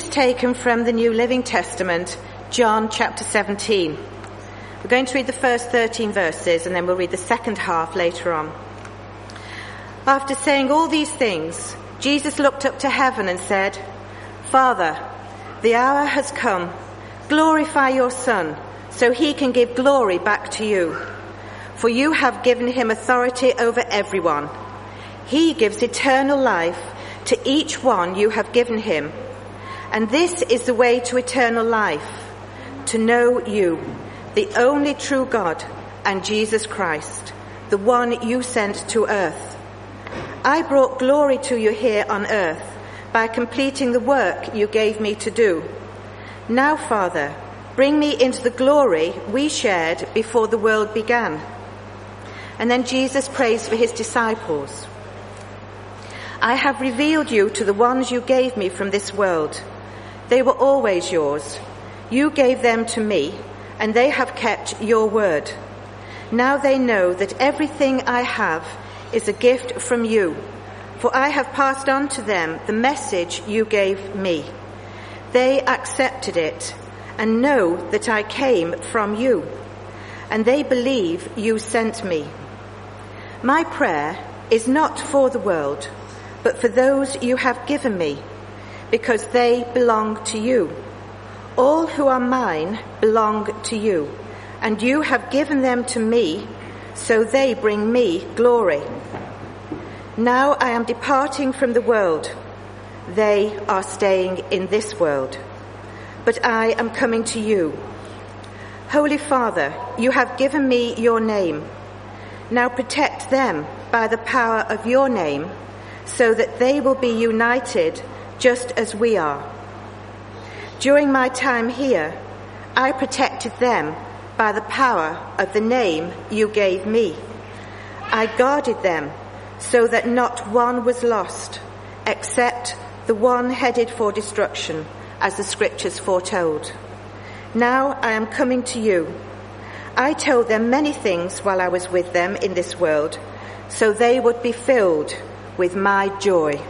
Readings taken from the New Living Testament, John chapter 17. We're going to read the first 13 verses and then we'll read the second half later on. After saying all these things, Jesus looked up to heaven and said, Father, the hour has come. Glorify your Son so he can give glory back to you. For you have given him authority over everyone. He gives eternal life to each one you have given him and this is the way to eternal life, to know you, the only true God, and Jesus Christ, the one you sent to earth. I brought glory to you here on earth by completing the work you gave me to do. Now, Father, bring me into the glory we shared before the world began. And then Jesus prays for his disciples. I have revealed you to the ones you gave me from this world. They were always yours. You gave them to me, and they have kept your word. Now they know that everything I have is a gift from you, for I have passed on to them the message you gave me. They accepted it and know that I came from you, and they believe you sent me. My prayer is not for the world, but for those you have given me because they belong to you. All who are mine belong to you, and you have given them to me, so they bring me glory. Now I am departing from the world. They are staying in this world. But I am coming to you. Holy Father, you have given me your name. Now protect them by the power of your name, so that they will be united just as we are. During my time here, I protected them by the power of the name you gave me. I guarded them so that not one was lost except the one headed for destruction, as the scriptures foretold. Now I am coming to you. I told them many things while I was with them in this world, so they would be filled with my joy.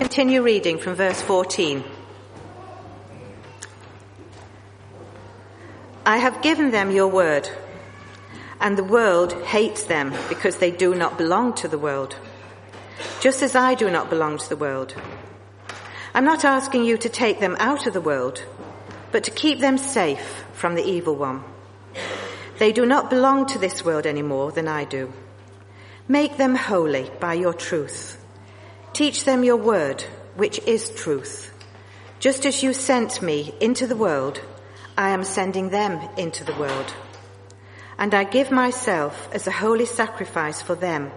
Continue reading from verse 14. I have given them your word, and the world hates them because they do not belong to the world, just as I do not belong to the world. I'm not asking you to take them out of the world, but to keep them safe from the evil one. They do not belong to this world any more than I do. Make them holy by your truth. Teach them your word, which is truth. Just as you sent me into the world, I am sending them into the world. And I give myself as a holy sacrifice for them,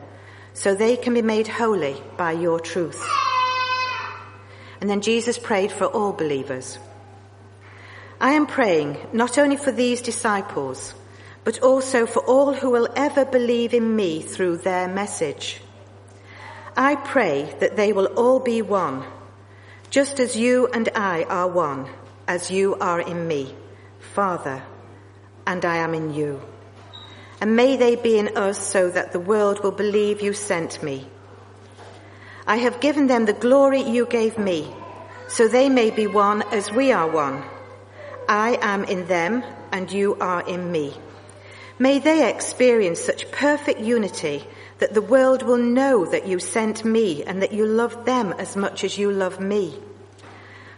so they can be made holy by your truth. And then Jesus prayed for all believers. I am praying not only for these disciples, but also for all who will ever believe in me through their message. I pray that they will all be one, just as you and I are one, as you are in me, Father, and I am in you. And may they be in us so that the world will believe you sent me. I have given them the glory you gave me, so they may be one as we are one. I am in them and you are in me. May they experience such perfect unity that the world will know that you sent me and that you love them as much as you love me.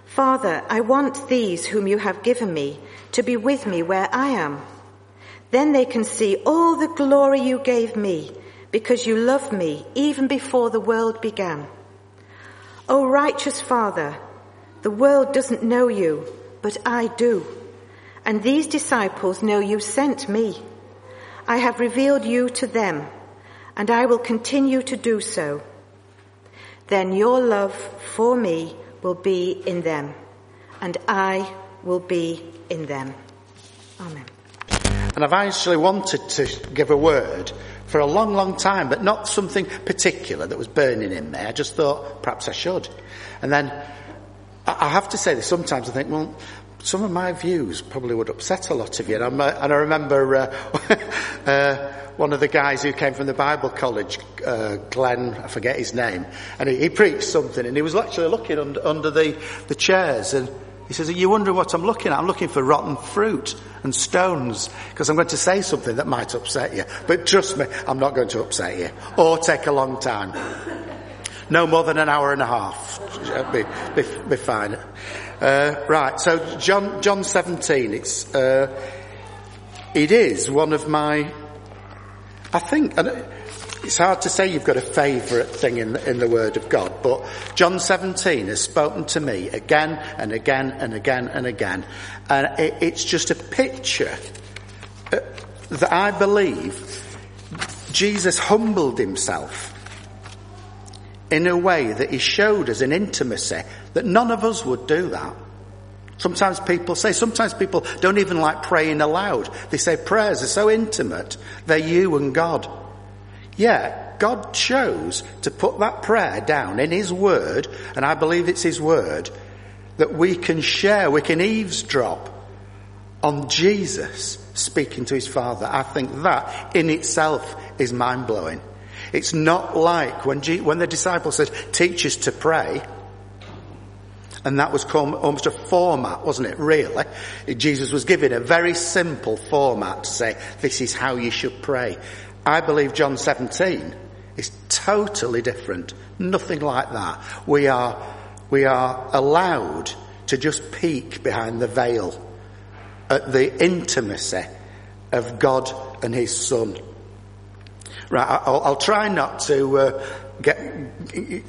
Father, I want these whom you have given me to be with me where I am. Then they can see all the glory you gave me because you loved me even before the world began. O righteous Father, the world doesn't know you, but I do. And these disciples know you sent me. I have revealed you to them and I will continue to do so. Then your love for me will be in them, and I will be in them. Amen. And I've actually wanted to give a word for a long, long time, but not something particular that was burning in me. I just thought perhaps I should. And then I have to say that sometimes I think, well, some of my views probably would upset a lot of you. And, uh, and I remember uh, uh, one of the guys who came from the Bible college, uh, Glenn, I forget his name, and he, he, preached something, and he was actually looking under, under the, the chairs, and he says, are you wondering what I'm looking at? I'm looking for rotten fruit and stones because I'm going to say something that might upset you. But trust me, I'm not going to upset you or take a long time. No more than an hour and a half. Be, be, be fine." Uh, right, so John, John 17, it's, uh, it is one of my, I think, it's hard to say you've got a favourite thing in the, in the Word of God, but John 17 has spoken to me again and again and again and again. And it, it's just a picture uh, that I believe Jesus humbled himself in a way that he showed us an intimacy that none of us would do that. Sometimes people say, sometimes people don't even like praying aloud. They say prayers are so intimate, they're you and God. Yeah, God chose to put that prayer down in His Word, and I believe it's His Word, that we can share, we can eavesdrop on Jesus speaking to His Father. I think that in itself is mind blowing. It's not like when, G- when the disciples said, teach us to pray, and that was almost a format, wasn't it, really? Jesus was given a very simple format to say, this is how you should pray. I believe John 17 is totally different. Nothing like that. We are, we are allowed to just peek behind the veil at the intimacy of God and His Son. Right, I'll, I'll try not to uh, get,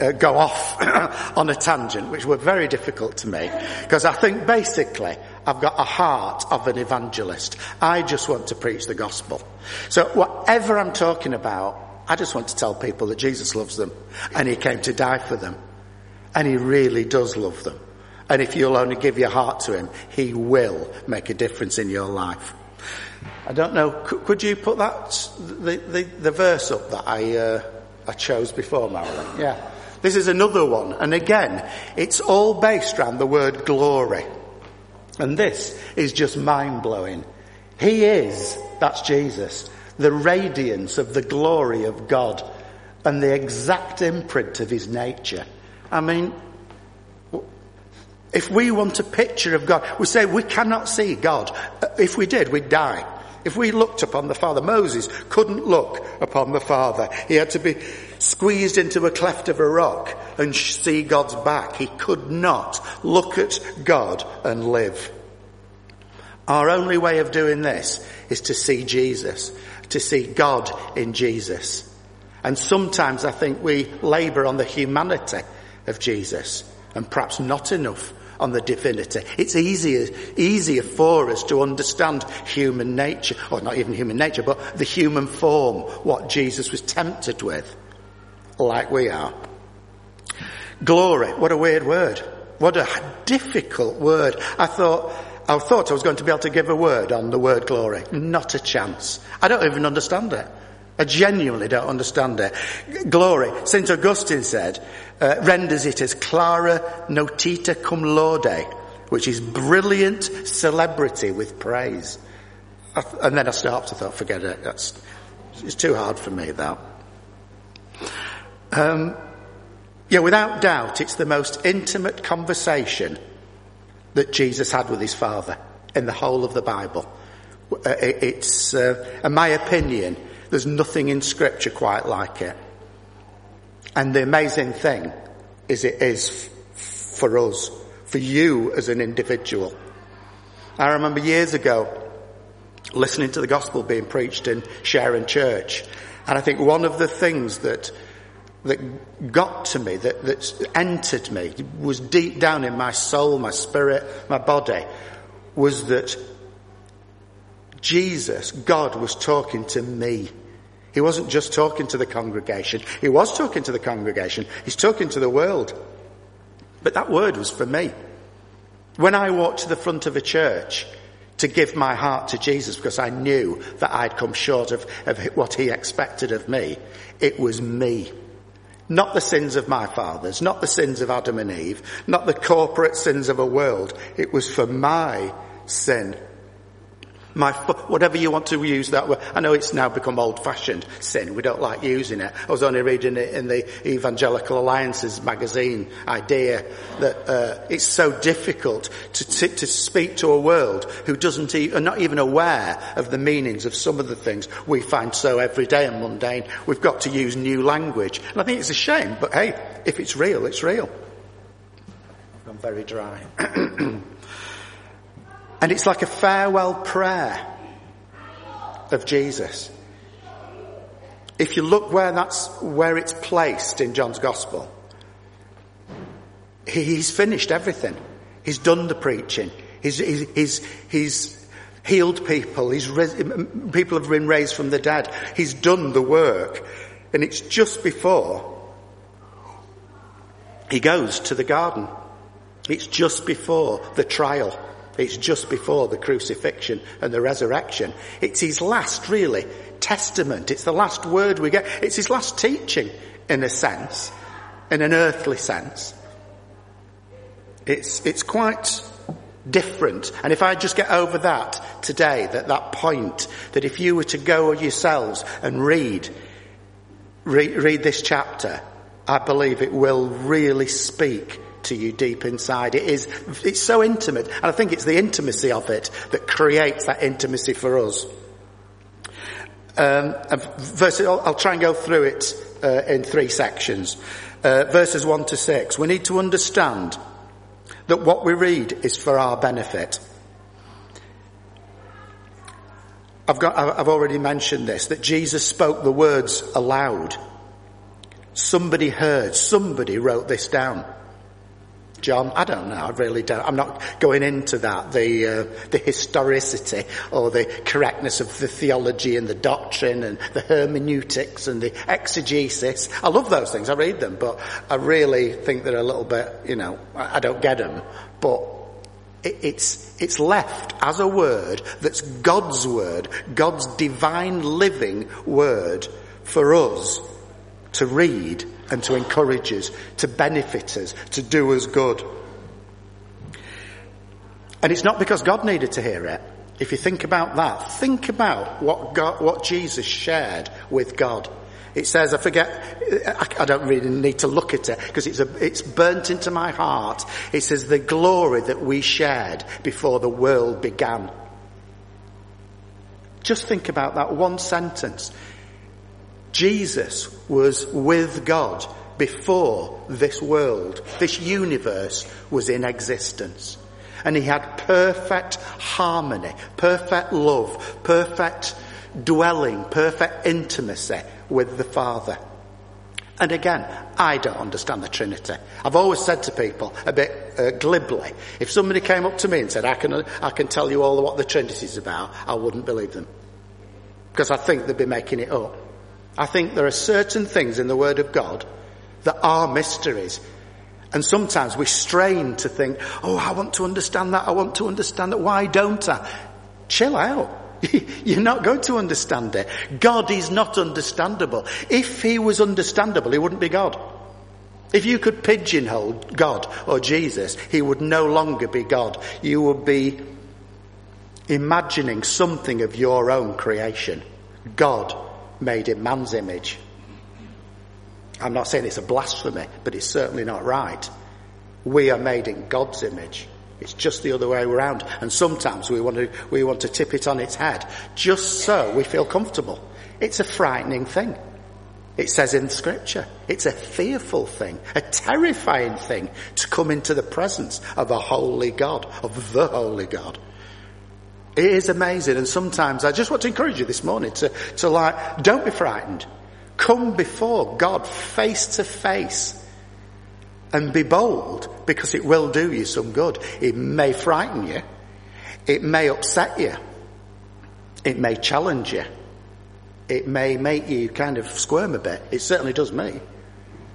uh, go off on a tangent, which were very difficult to me, because I think basically I've got a heart of an evangelist. I just want to preach the gospel. So whatever I'm talking about, I just want to tell people that Jesus loves them, and He came to die for them, and He really does love them. And if you'll only give your heart to Him, He will make a difference in your life. I don't know. Could, you put that the, the, the verse up that I uh, I chose before, Marilyn? Yeah. This is another one, and again, it's all based around the word glory. And this is just mind blowing. He is, that's Jesus, the radiance of the glory of God and the exact imprint of his nature. I mean, if we want a picture of God, we say we cannot see God. Uh, if we did, we'd die. If we looked upon the Father, Moses couldn't look upon the Father. He had to be squeezed into a cleft of a rock and see God's back. He could not look at God and live. Our only way of doing this is to see Jesus, to see God in Jesus. And sometimes I think we labour on the humanity of Jesus and perhaps not enough on the divinity. It's easier, easier for us to understand human nature, or not even human nature, but the human form, what Jesus was tempted with, like we are. Glory, what a weird word. What a difficult word. I thought, I thought I was going to be able to give a word on the word glory. Not a chance. I don't even understand it. I genuinely don't understand it. Glory, St. Augustine said, uh, renders it as clara notitia cum laude, which is brilliant celebrity with praise. And then I stopped, I thought, forget it, that's, it's too hard for me, that. Um, yeah, without doubt, it's the most intimate conversation that Jesus had with his Father in the whole of the Bible. Uh, it's, uh, in my opinion, there's nothing in scripture quite like it. And the amazing thing is it is for us, for you as an individual. I remember years ago listening to the gospel being preached in Sharon Church. And I think one of the things that that got to me, that, that entered me, was deep down in my soul, my spirit, my body, was that Jesus, God was talking to me. He wasn't just talking to the congregation. He was talking to the congregation. He's talking to the world. But that word was for me. When I walked to the front of a church to give my heart to Jesus because I knew that I'd come short of, of what he expected of me, it was me. Not the sins of my fathers, not the sins of Adam and Eve, not the corporate sins of a world. It was for my sin my, whatever you want to use that word. I know it's now become old fashioned sin. We don't like using it. I was only reading it in the Evangelical Alliances magazine idea that uh, it's so difficult to, to, to, speak to a world who doesn't e- are not even aware of the meanings of some of the things we find so everyday and mundane. We've got to use new language. And I think it's a shame, but hey, if it's real, it's real. I'm very dry. And it's like a farewell prayer of Jesus. If you look where that's, where it's placed in John's gospel, he's finished everything. He's done the preaching. He's, he's, he's, he's healed people. He's people have been raised from the dead. He's done the work. And it's just before he goes to the garden. It's just before the trial. It's just before the crucifixion and the resurrection. It's his last, really, testament. It's the last word we get. It's his last teaching, in a sense, in an earthly sense. It's, it's quite different. And if I just get over that today, that, that point, that if you were to go yourselves and read, read, read this chapter, I believe it will really speak to you deep inside. It is, it's so intimate. And I think it's the intimacy of it that creates that intimacy for us. Um, verses, I'll, I'll, try and go through it uh, in three sections. Uh, verses 1 to 6. We need to understand that what we read is for our benefit. I've got, I've already mentioned this, that Jesus spoke the words aloud. Somebody heard, somebody wrote this down. John? I don't know. I really don't. I'm not going into that, the, uh, the historicity or the correctness of the theology and the doctrine and the hermeneutics and the exegesis. I love those things. I read them, but I really think they're a little bit, you know, I, don't get them. But it, it's, it's left as a word that's God's word, God's divine living word for us to read and to encourage us, to benefit us, to do us good. And it's not because God needed to hear it. If you think about that, think about what God, what Jesus shared with God. It says, I forget, I, don't really need to look at it because it's, a, it's burnt into my heart. It says the glory that we shared before the world began. Just think about that one sentence. Jesus was with God before this world, this universe was in existence. And he had perfect harmony, perfect love, perfect dwelling, perfect intimacy with the Father. And again, I don't understand the Trinity. I've always said to people a bit uh, glibly, if somebody came up to me and said, I can, I can tell you all what the Trinity is about, I wouldn't believe them. Because I think they'd be making it up. I think there are certain things in the Word of God that are mysteries. And sometimes we strain to think, oh, I want to understand that, I want to understand that, why don't I? Chill out. You're not going to understand it. God is not understandable. If He was understandable, He wouldn't be God. If you could pigeonhole God or Jesus, He would no longer be God. You would be imagining something of your own creation. God made in man's image. I'm not saying it's a blasphemy, but it's certainly not right. We are made in God's image. It's just the other way around. And sometimes we want to, we want to tip it on its head just so we feel comfortable. It's a frightening thing. It says in scripture, it's a fearful thing, a terrifying thing to come into the presence of a holy God, of the holy God. It is amazing. And sometimes I just want to encourage you this morning to, to like, don't be frightened. Come before God face to face and be bold because it will do you some good. It may frighten you. It may upset you. It may challenge you. It may make you kind of squirm a bit. It certainly does me.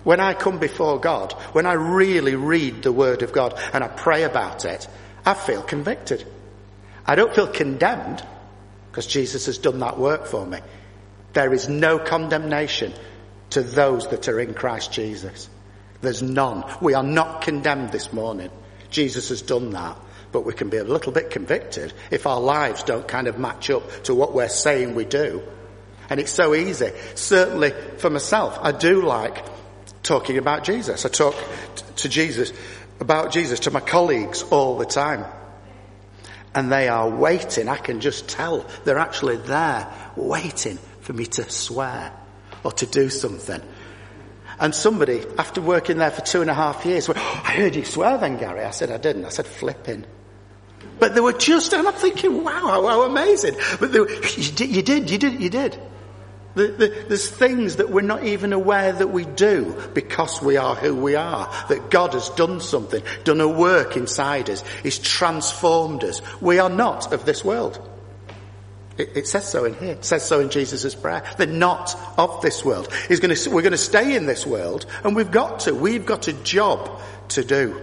When I come before God, when I really read the Word of God and I pray about it, I feel convicted. I don't feel condemned because Jesus has done that work for me. There is no condemnation to those that are in Christ Jesus. There's none. We are not condemned this morning. Jesus has done that. But we can be a little bit convicted if our lives don't kind of match up to what we're saying we do. And it's so easy. Certainly for myself, I do like talking about Jesus. I talk to Jesus, about Jesus to my colleagues all the time. And they are waiting. I can just tell they're actually there waiting for me to swear or to do something. And somebody, after working there for two and a half years, went, oh, I heard you swear then, Gary. I said, I didn't. I said, flipping. But they were just, and I'm thinking, wow, how amazing. But were, you, did, you did, you did, you did. The, the, there's things that we're not even aware that we do because we are who we are. That God has done something, done a work inside us. He's transformed us. We are not of this world. It, it says so in here. It says so in Jesus' prayer. They're not of this world. To, we're going to stay in this world and we've got to. We've got a job to do.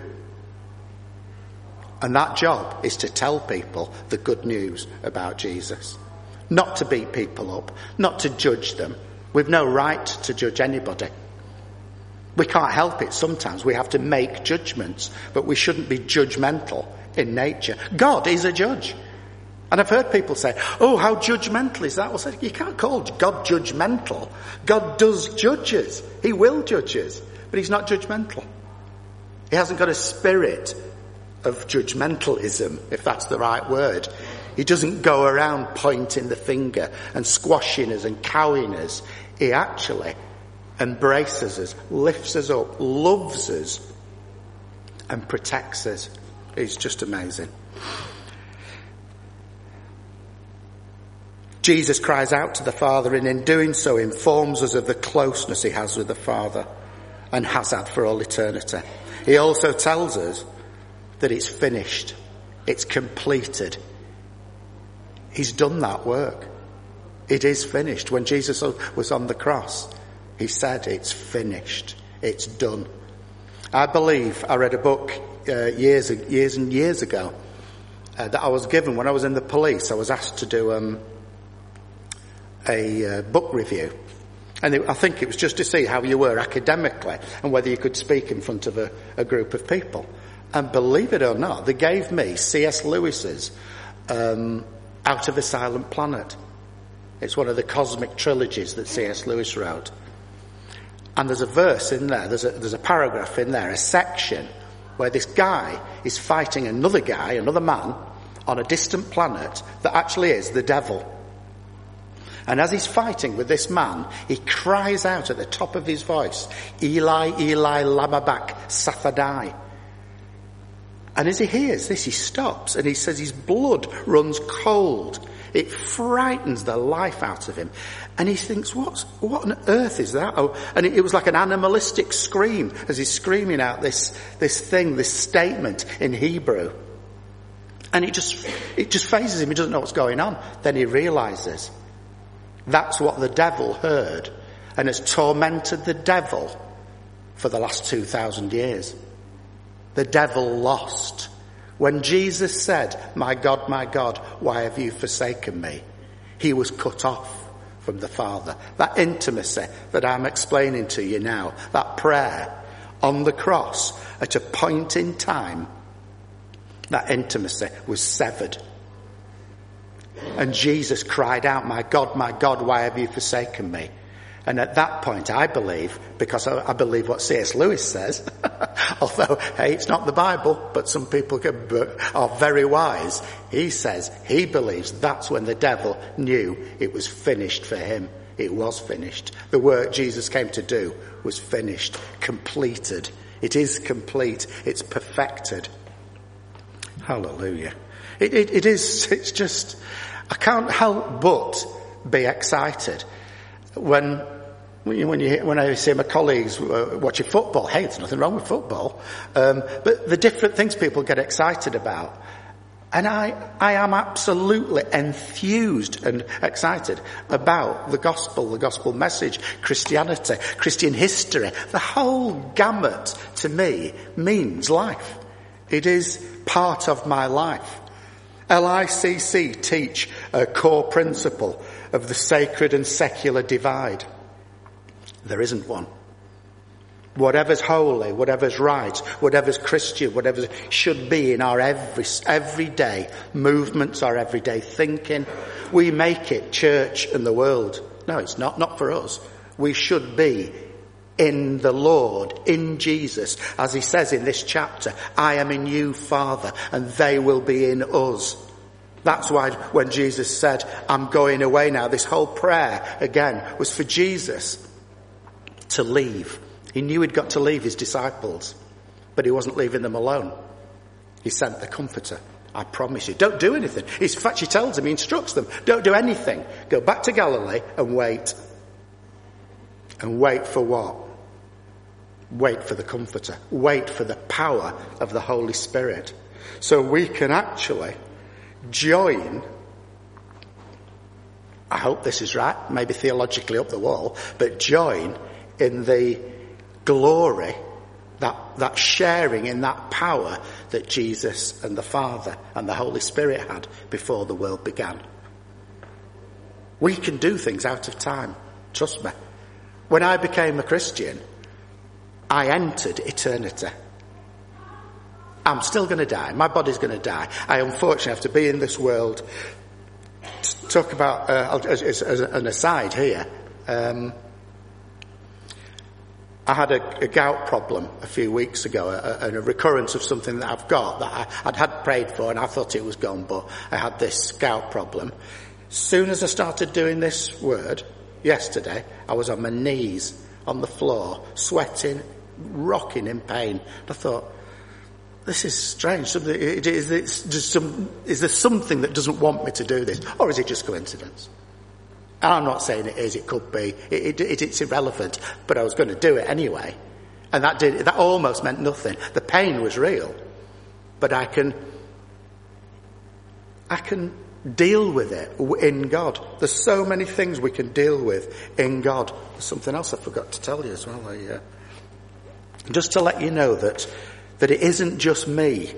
And that job is to tell people the good news about Jesus. Not to beat people up, not to judge them. We've no right to judge anybody. We can't help it sometimes. We have to make judgments, but we shouldn't be judgmental in nature. God is a judge. And I've heard people say, oh, how judgmental is that? Well, you can't call God judgmental. God does judges. He will judge us, but he's not judgmental. He hasn't got a spirit of judgmentalism, if that's the right word. He doesn't go around pointing the finger and squashing us and cowing us. He actually embraces us, lifts us up, loves us, and protects us. He's just amazing. Jesus cries out to the Father and in doing so informs us of the closeness he has with the Father and has had for all eternity. He also tells us that it's finished. It's completed. He's done that work. It is finished. When Jesus was on the cross, he said, it's finished. It's done. I believe I read a book uh, years, years and years ago uh, that I was given when I was in the police. I was asked to do um, a uh, book review. And it, I think it was just to see how you were academically and whether you could speak in front of a, a group of people. And believe it or not, they gave me C.S. Lewis's um, Out of a Silent Planet. It's one of the cosmic trilogies that C.S. Lewis wrote. And there's a verse in there, there's a, there's a paragraph in there, a section where this guy is fighting another guy, another man, on a distant planet that actually is the devil. And as he's fighting with this man, he cries out at the top of his voice, Eli, Eli, lama sabachthani. And as he hears this, he stops and he says his blood runs cold. It frightens the life out of him. And he thinks, what, what on earth is that? Oh, and it, it was like an animalistic scream as he's screaming out this, this thing, this statement in Hebrew. And it just, it just fazes him. He doesn't know what's going on. Then he realizes that's what the devil heard and has tormented the devil for the last 2,000 years the devil lost. When Jesus said, my God, my God, why have you forsaken me? He was cut off from the Father. That intimacy that I'm explaining to you now, that prayer on the cross at a point in time, that intimacy was severed. And Jesus cried out, my God, my God, why have you forsaken me? And at that point, I believe, because I, believe what C.S. Lewis says, although, hey, it's not the Bible, but some people can, are very wise. He says he believes that's when the devil knew it was finished for him. It was finished. The work Jesus came to do was finished, completed. It is complete. It's perfected. Hallelujah. It, it, it is, it's just, I can't help but be excited when when, you, when I see my colleagues uh, watching football, hey, there's nothing wrong with football. Um, but the different things people get excited about. And I, I am absolutely enthused and excited about the gospel, the gospel message, Christianity, Christian history. The whole gamut to me means life. It is part of my life. LICC teach a core principle of the sacred and secular divide. There isn't one. Whatever's holy, whatever's right, whatever's Christian, whatever should be in our every, everyday movements, our everyday thinking, we make it church and the world. No, it's not, not for us. We should be in the Lord, in Jesus, as he says in this chapter, I am in you, Father, and they will be in us. That's why when Jesus said, I'm going away now, this whole prayer again was for Jesus to leave. He knew he'd got to leave his disciples, but he wasn't leaving them alone. He sent the comforter. I promise you. Don't do anything. In fact, he tells them, he instructs them, don't do anything. Go back to Galilee and wait. And wait for what? Wait for the comforter. Wait for the power of the Holy Spirit. So we can actually join I hope this is right, maybe theologically up the wall, but join in the glory, that, that sharing in that power that Jesus and the Father and the Holy Spirit had before the world began. We can do things out of time. Trust me. When I became a Christian, I entered eternity. I'm still going to die. My body's going to die. I unfortunately have to be in this world. Talk about, uh, as, as, as, an aside here, um, I had a, a, gout problem a few weeks ago, a, a, recurrence of something that I've got that I, would had prayed for and I thought it was gone, but I had this gout problem. Soon as I started doing this word, yesterday, I was on my knees on the floor, sweating, rocking in pain. I thought, this is strange. Is, some, is there something that doesn't want me to do this? Or is it just coincidence? I'm not saying it is, it could be. It, it, it's irrelevant, but I was going to do it anyway. And that did, that almost meant nothing. The pain was real, but I can, I can deal with it in God. There's so many things we can deal with in God. There's something else I forgot to tell you as well. I, uh, just to let you know that, that it isn't just me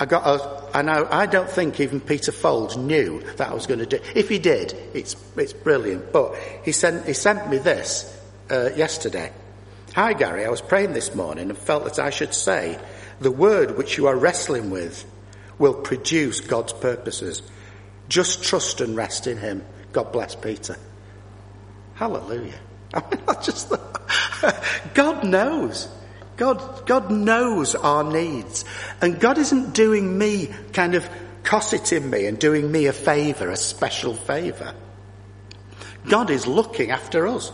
I got a, I know, I don't think even Peter Fold knew that I was going to do, if he did, it's, it's brilliant, but he sent, he sent me this, uh, yesterday. Hi Gary, I was praying this morning and felt that I should say, the word which you are wrestling with will produce God's purposes. Just trust and rest in Him. God bless Peter. Hallelujah. I mean, I just, God knows. God, God knows our needs. And God isn't doing me kind of cosseting me and doing me a favour, a special favour. God is looking after us.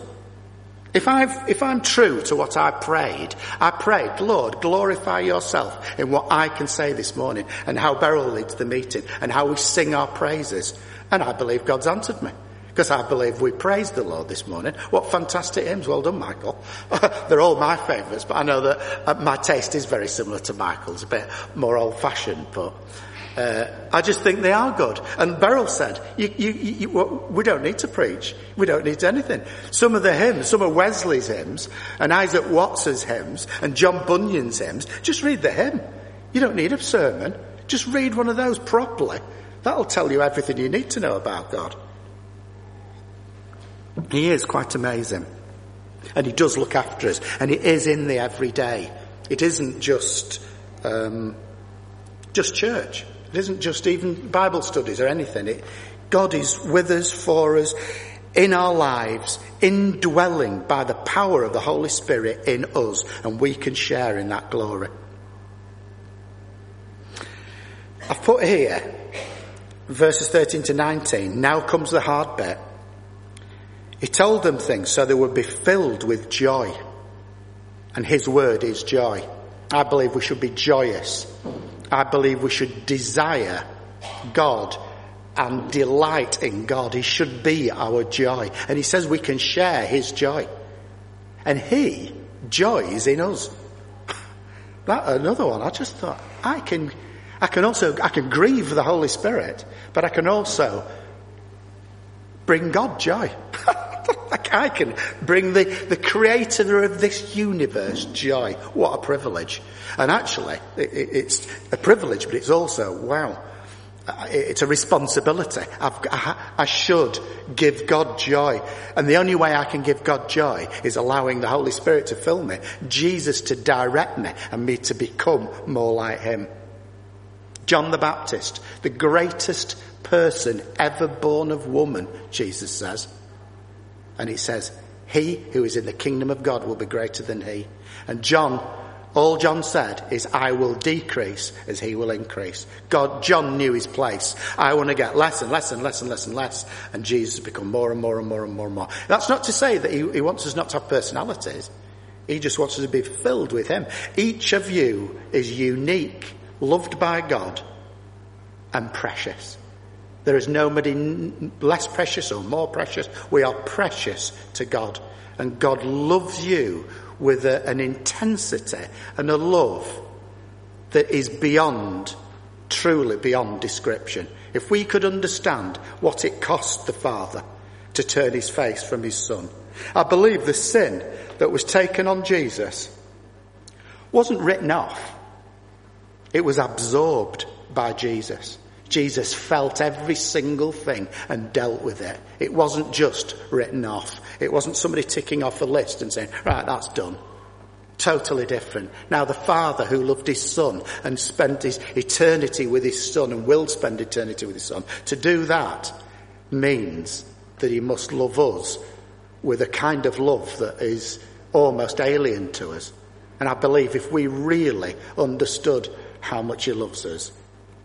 If, I've, if I'm true to what I prayed, I prayed, Lord, glorify yourself in what I can say this morning and how Beryl leads the meeting and how we sing our praises. And I believe God's answered me because I believe we praised the Lord this morning. What fantastic hymns. Well done, Michael. They're all my favourites, but I know that uh, my taste is very similar to Michael's, a bit more old fashioned, but uh, I just think they are good. And Beryl said, you, you, you, we don't need to preach. We don't need anything. Some of the hymns, some of Wesley's hymns, and Isaac Watts's hymns, and John Bunyan's hymns, just read the hymn. You don't need a sermon. Just read one of those properly. That'll tell you everything you need to know about God. He is quite amazing. And he does look after us. And it is in the everyday. It isn't just, um, just church. It isn't just even Bible studies or anything. It, God is with us, for us, in our lives, indwelling by the power of the Holy Spirit in us, and we can share in that glory. I've put here verses 13 to 19. Now comes the hard bit. He told them things so they would be filled with joy. And his word is joy. I believe we should be joyous. I believe we should desire God and delight in God. He should be our joy. And he says we can share his joy. And he joys in us. That another one. I just thought I can, I can also, I can grieve the Holy Spirit, but I can also bring God joy. I can bring the, the creator of this universe joy. What a privilege. And actually, it, it's a privilege, but it's also, wow. it's a responsibility. I've, I should give God joy. And the only way I can give God joy is allowing the Holy Spirit to fill me, Jesus to direct me, and me to become more like Him. John the Baptist, the greatest person ever born of woman, Jesus says. And he says, he who is in the kingdom of God will be greater than he. And John all John said is, I will decrease as he will increase. God, John knew his place. I want to get less and less and less and less and less. And Jesus has become more and more and more and more and more. That's not to say that he, he wants us not to have personalities. He just wants us to be filled with him. Each of you is unique, loved by God, and precious. There is nobody less precious or more precious. We are precious to God. And God loves you with a, an intensity and a love that is beyond, truly beyond description. If we could understand what it cost the Father to turn his face from his Son, I believe the sin that was taken on Jesus wasn't written off. It was absorbed by Jesus. Jesus felt every single thing and dealt with it. It wasn't just written off. It wasn't somebody ticking off a list and saying, right, that's done. Totally different. Now the father who loved his son and spent his eternity with his son and will spend eternity with his son, to do that means that he must love us with a kind of love that is almost alien to us. And I believe if we really understood how much he loves us,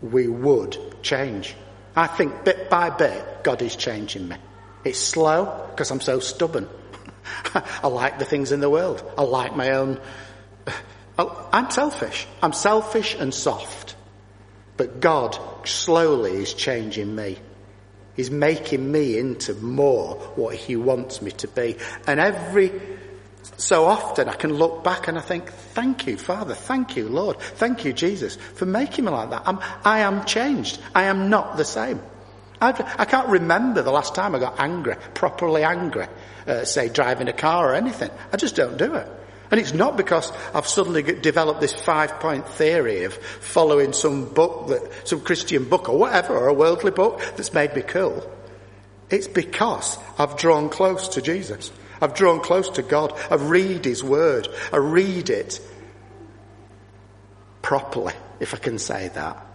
we would change. I think bit by bit, God is changing me. It's slow because I'm so stubborn. I like the things in the world. I like my own. Oh, I'm selfish. I'm selfish and soft. But God slowly is changing me. He's making me into more what He wants me to be. And every so often I can look back and I think, thank you, Father, thank you, Lord, thank you, Jesus, for making me like that. I'm, I am changed. I am not the same. I've, I can not remember the last time I got angry, properly angry, uh, say driving a car or anything. I just don't do it. And it's not because I've suddenly developed this five point theory of following some book that, some Christian book or whatever, or a worldly book that's made me cool. It's because I've drawn close to Jesus. I've drawn close to God. I read His Word. I read it properly, if I can say that.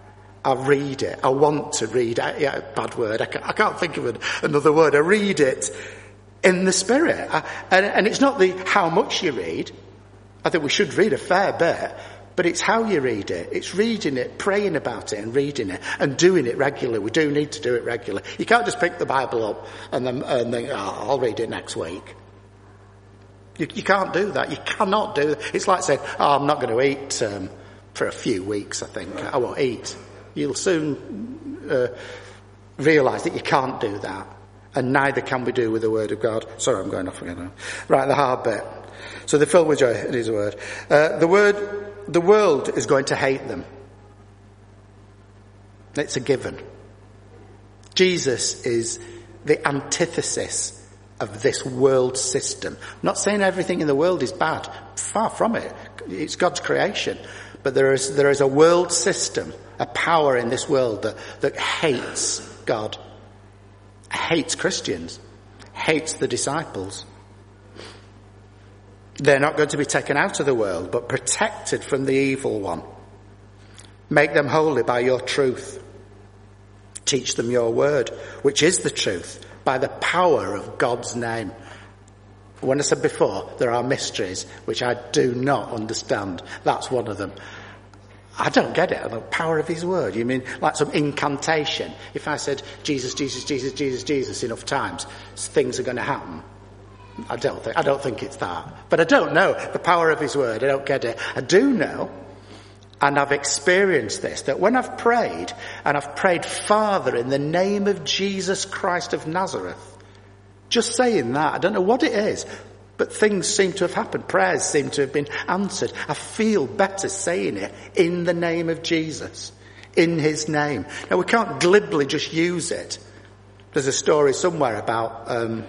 I read it. I want to read it. Yeah, bad word. I can't, I can't think of another word. I read it in the Spirit. I, and, and it's not the how much you read. I think we should read a fair bit, but it's how you read it. It's reading it, praying about it and reading it and doing it regularly. We do need to do it regularly. You can't just pick the Bible up and then, and oh, I'll read it next week. You, you, can't do that. You cannot do that. It's like saying, oh, I'm not going to eat um, for a few weeks, I think. I won't eat. You'll soon uh, realise that you can't do that. And neither can we do with the Word of God. Sorry, I'm going off again now. Right, the hard bit. So the filled with joy, it is a word. Uh, the word, the world is going to hate them. It's a given. Jesus is the antithesis of this world system. I'm not saying everything in the world is bad. Far from it. It's God's creation. But there is, there is a world system, a power in this world that, that hates God, hates Christians, hates the disciples. They're not going to be taken out of the world, but protected from the evil one. Make them holy by your truth. Teach them your word, which is the truth by the power of God's name. When I said before, there are mysteries which I do not understand. That's one of them. I don't get it. The power of His word. You mean like some incantation? If I said Jesus, Jesus, Jesus, Jesus, Jesus enough times, things are going to happen. I don't think. I don't think it's that. But I don't know the power of His word. I don't get it. I do know and I've experienced this, that when I've prayed, and I've prayed, Father, in the name of Jesus Christ of Nazareth, just saying that, I don't know what it is, but things seem to have happened. Prayers seem to have been answered. I feel better saying it in the name of Jesus, in His name. Now we can't glibly just use it. There's a story somewhere about, um,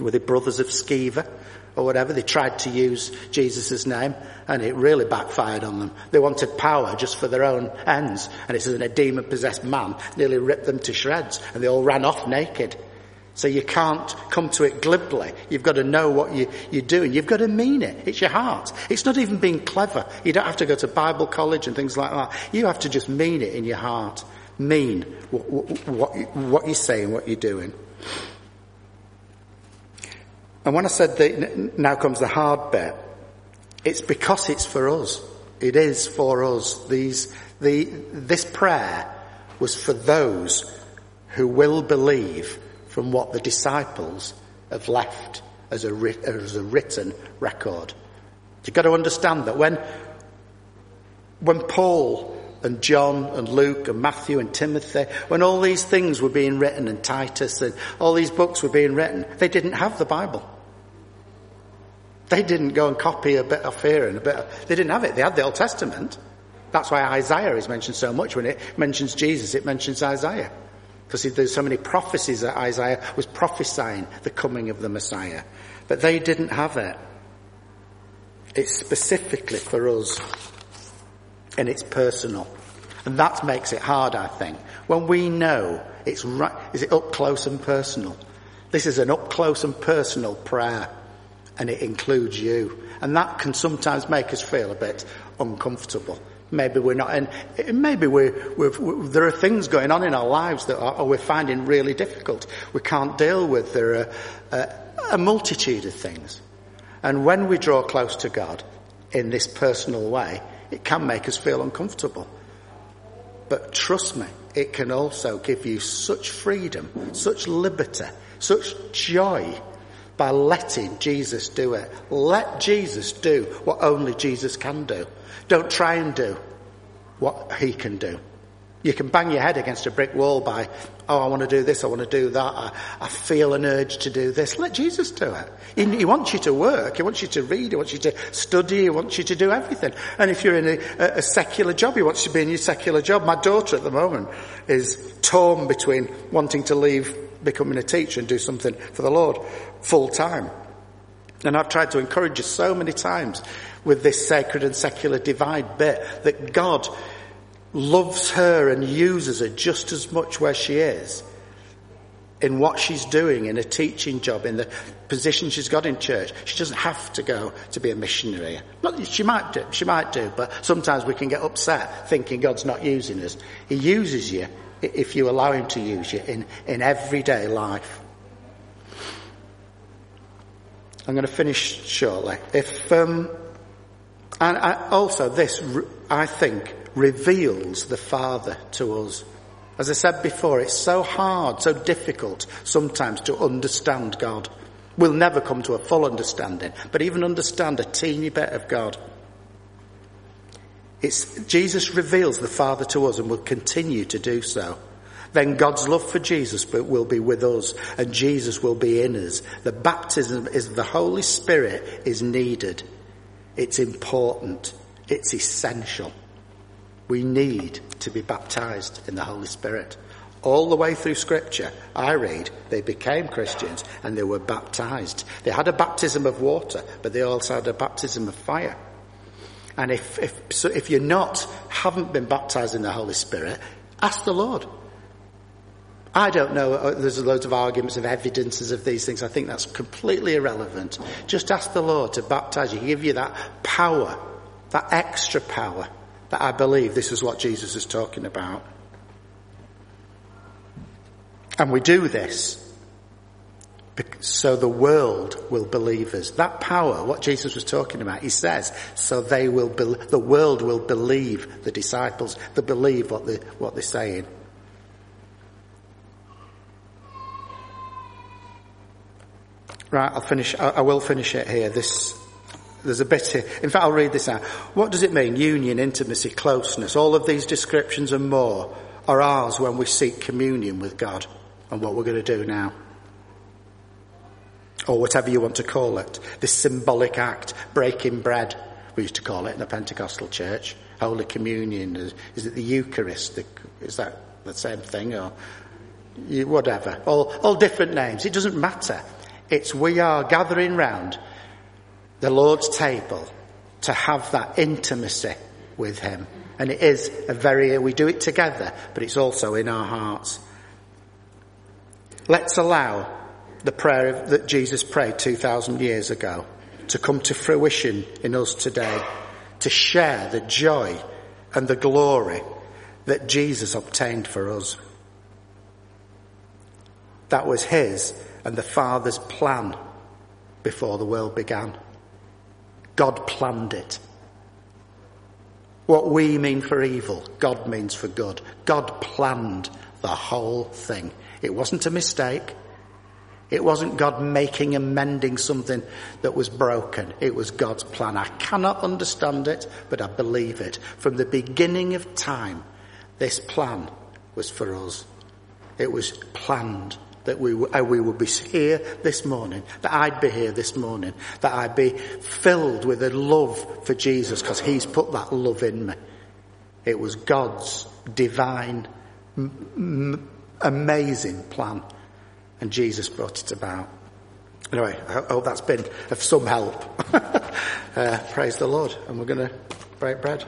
were the brothers of Sceva? Or whatever. They tried to use Jesus' name and it really backfired on them. They wanted power just for their own ends. And it's a demon possessed man nearly ripped them to shreds and they all ran off naked. So you can't come to it glibly. You've got to know what you, you're doing. You've got to mean it. It's your heart. It's not even being clever. You don't have to go to Bible college and things like that. You have to just mean it in your heart. Mean what, what, what, what you're saying, what you're doing. And when I said that now comes the hard bit, it's because it's for us. It is for us. These, the, this prayer was for those who will believe from what the disciples have left as a, as a written record. You've got to understand that when, when Paul and John and Luke and Matthew and Timothy, when all these things were being written and Titus and all these books were being written, they didn't have the Bible. They didn't go and copy a bit off here and a bit. Of, they didn't have it. They had the Old Testament. That's why Isaiah is mentioned so much. When it mentions Jesus, it mentions Isaiah. Because there's so many prophecies that Isaiah was prophesying the coming of the Messiah. But they didn't have it. It's specifically for us. And it's personal. And that makes it hard, I think. When we know it's right, is it up close and personal? This is an up close and personal prayer and it includes you. And that can sometimes make us feel a bit uncomfortable. Maybe we're not, and maybe we're, we're, there are things going on in our lives that are, we're finding really difficult. We can't deal with. There are a, a multitude of things. And when we draw close to God in this personal way, it can make us feel uncomfortable. But trust me, it can also give you such freedom, such liberty, such joy by letting Jesus do it. Let Jesus do what only Jesus can do. Don't try and do what he can do. You can bang your head against a brick wall by, oh, I want to do this, I want to do that, I, I feel an urge to do this. Let Jesus do it. He, he, wants you to work, he wants you to read, he wants you to study, he wants you to do everything. And if you're in a, a secular job, he wants you to be in your secular job. My daughter at the moment is torn between wanting to leave becoming a teacher and do something for the Lord full time. And I've tried to encourage you so many times with this sacred and secular divide bit that God loves her and uses her just as much where she is in what she's doing in a teaching job, in the position she's got in church. She doesn't have to go to be a missionary. Not, she might do, she might do, but sometimes we can get upset thinking God's not using us. He uses you if you allow him to use you in, in everyday life. I'm going to finish shortly. If, um, and I, also this, I think, reveals the Father to us. As I said before, it's so hard, so difficult sometimes to understand God. We'll never come to a full understanding, but even understand a teeny bit of God. It's, Jesus reveals the Father to us and will continue to do so. Then God's love for Jesus will be with us and Jesus will be in us. The baptism is the Holy Spirit is needed. It's important. It's essential. We need to be baptized in the Holy Spirit. All the way through scripture, I read, they became Christians and they were baptized. They had a baptism of water, but they also had a baptism of fire. And if, if, so if you're not, haven't been baptized in the Holy Spirit, ask the Lord. I don't know, uh, there's loads of arguments of evidences of these things. I think that's completely irrelevant. Just ask the Lord to baptize you, give you that power, that extra power that I believe this is what Jesus is talking about. And we do this so the world will believe us. That power, what Jesus was talking about, he says, so they will, be, the world will believe the disciples, they believe what, they, what they're saying. Right, I'll finish, I, I will finish it here. This, there's a bit here. In fact, I'll read this out. What does it mean? Union, intimacy, closeness. All of these descriptions and more are ours when we seek communion with God and what we're going to do now or whatever you want to call it, this symbolic act, breaking bread, we used to call it in the Pentecostal church, Holy Communion, is, is it the Eucharist, is that the same thing, or whatever, all, all different names, it doesn't matter. It's we are gathering round the Lord's table to have that intimacy with Him. And it is a very, we do it together, but it's also in our hearts. Let's allow the prayer that Jesus prayed 2,000 years ago to come to fruition in us today, to share the joy and the glory that Jesus obtained for us. That was his and the Father's plan before the world began. God planned it. What we mean for evil, God means for good. God planned the whole thing. It wasn't a mistake. It wasn't God making and mending something that was broken. It was God's plan. I cannot understand it, but I believe it. From the beginning of time, this plan was for us. It was planned that we, uh, we would be here this morning, that I'd be here this morning, that I'd be filled with a love for Jesus because He's put that love in me. It was God's divine, m- m- amazing plan and Jesus brought it about. Anyway, I hope that's been of some help. uh, praise the Lord and we're going to break bread.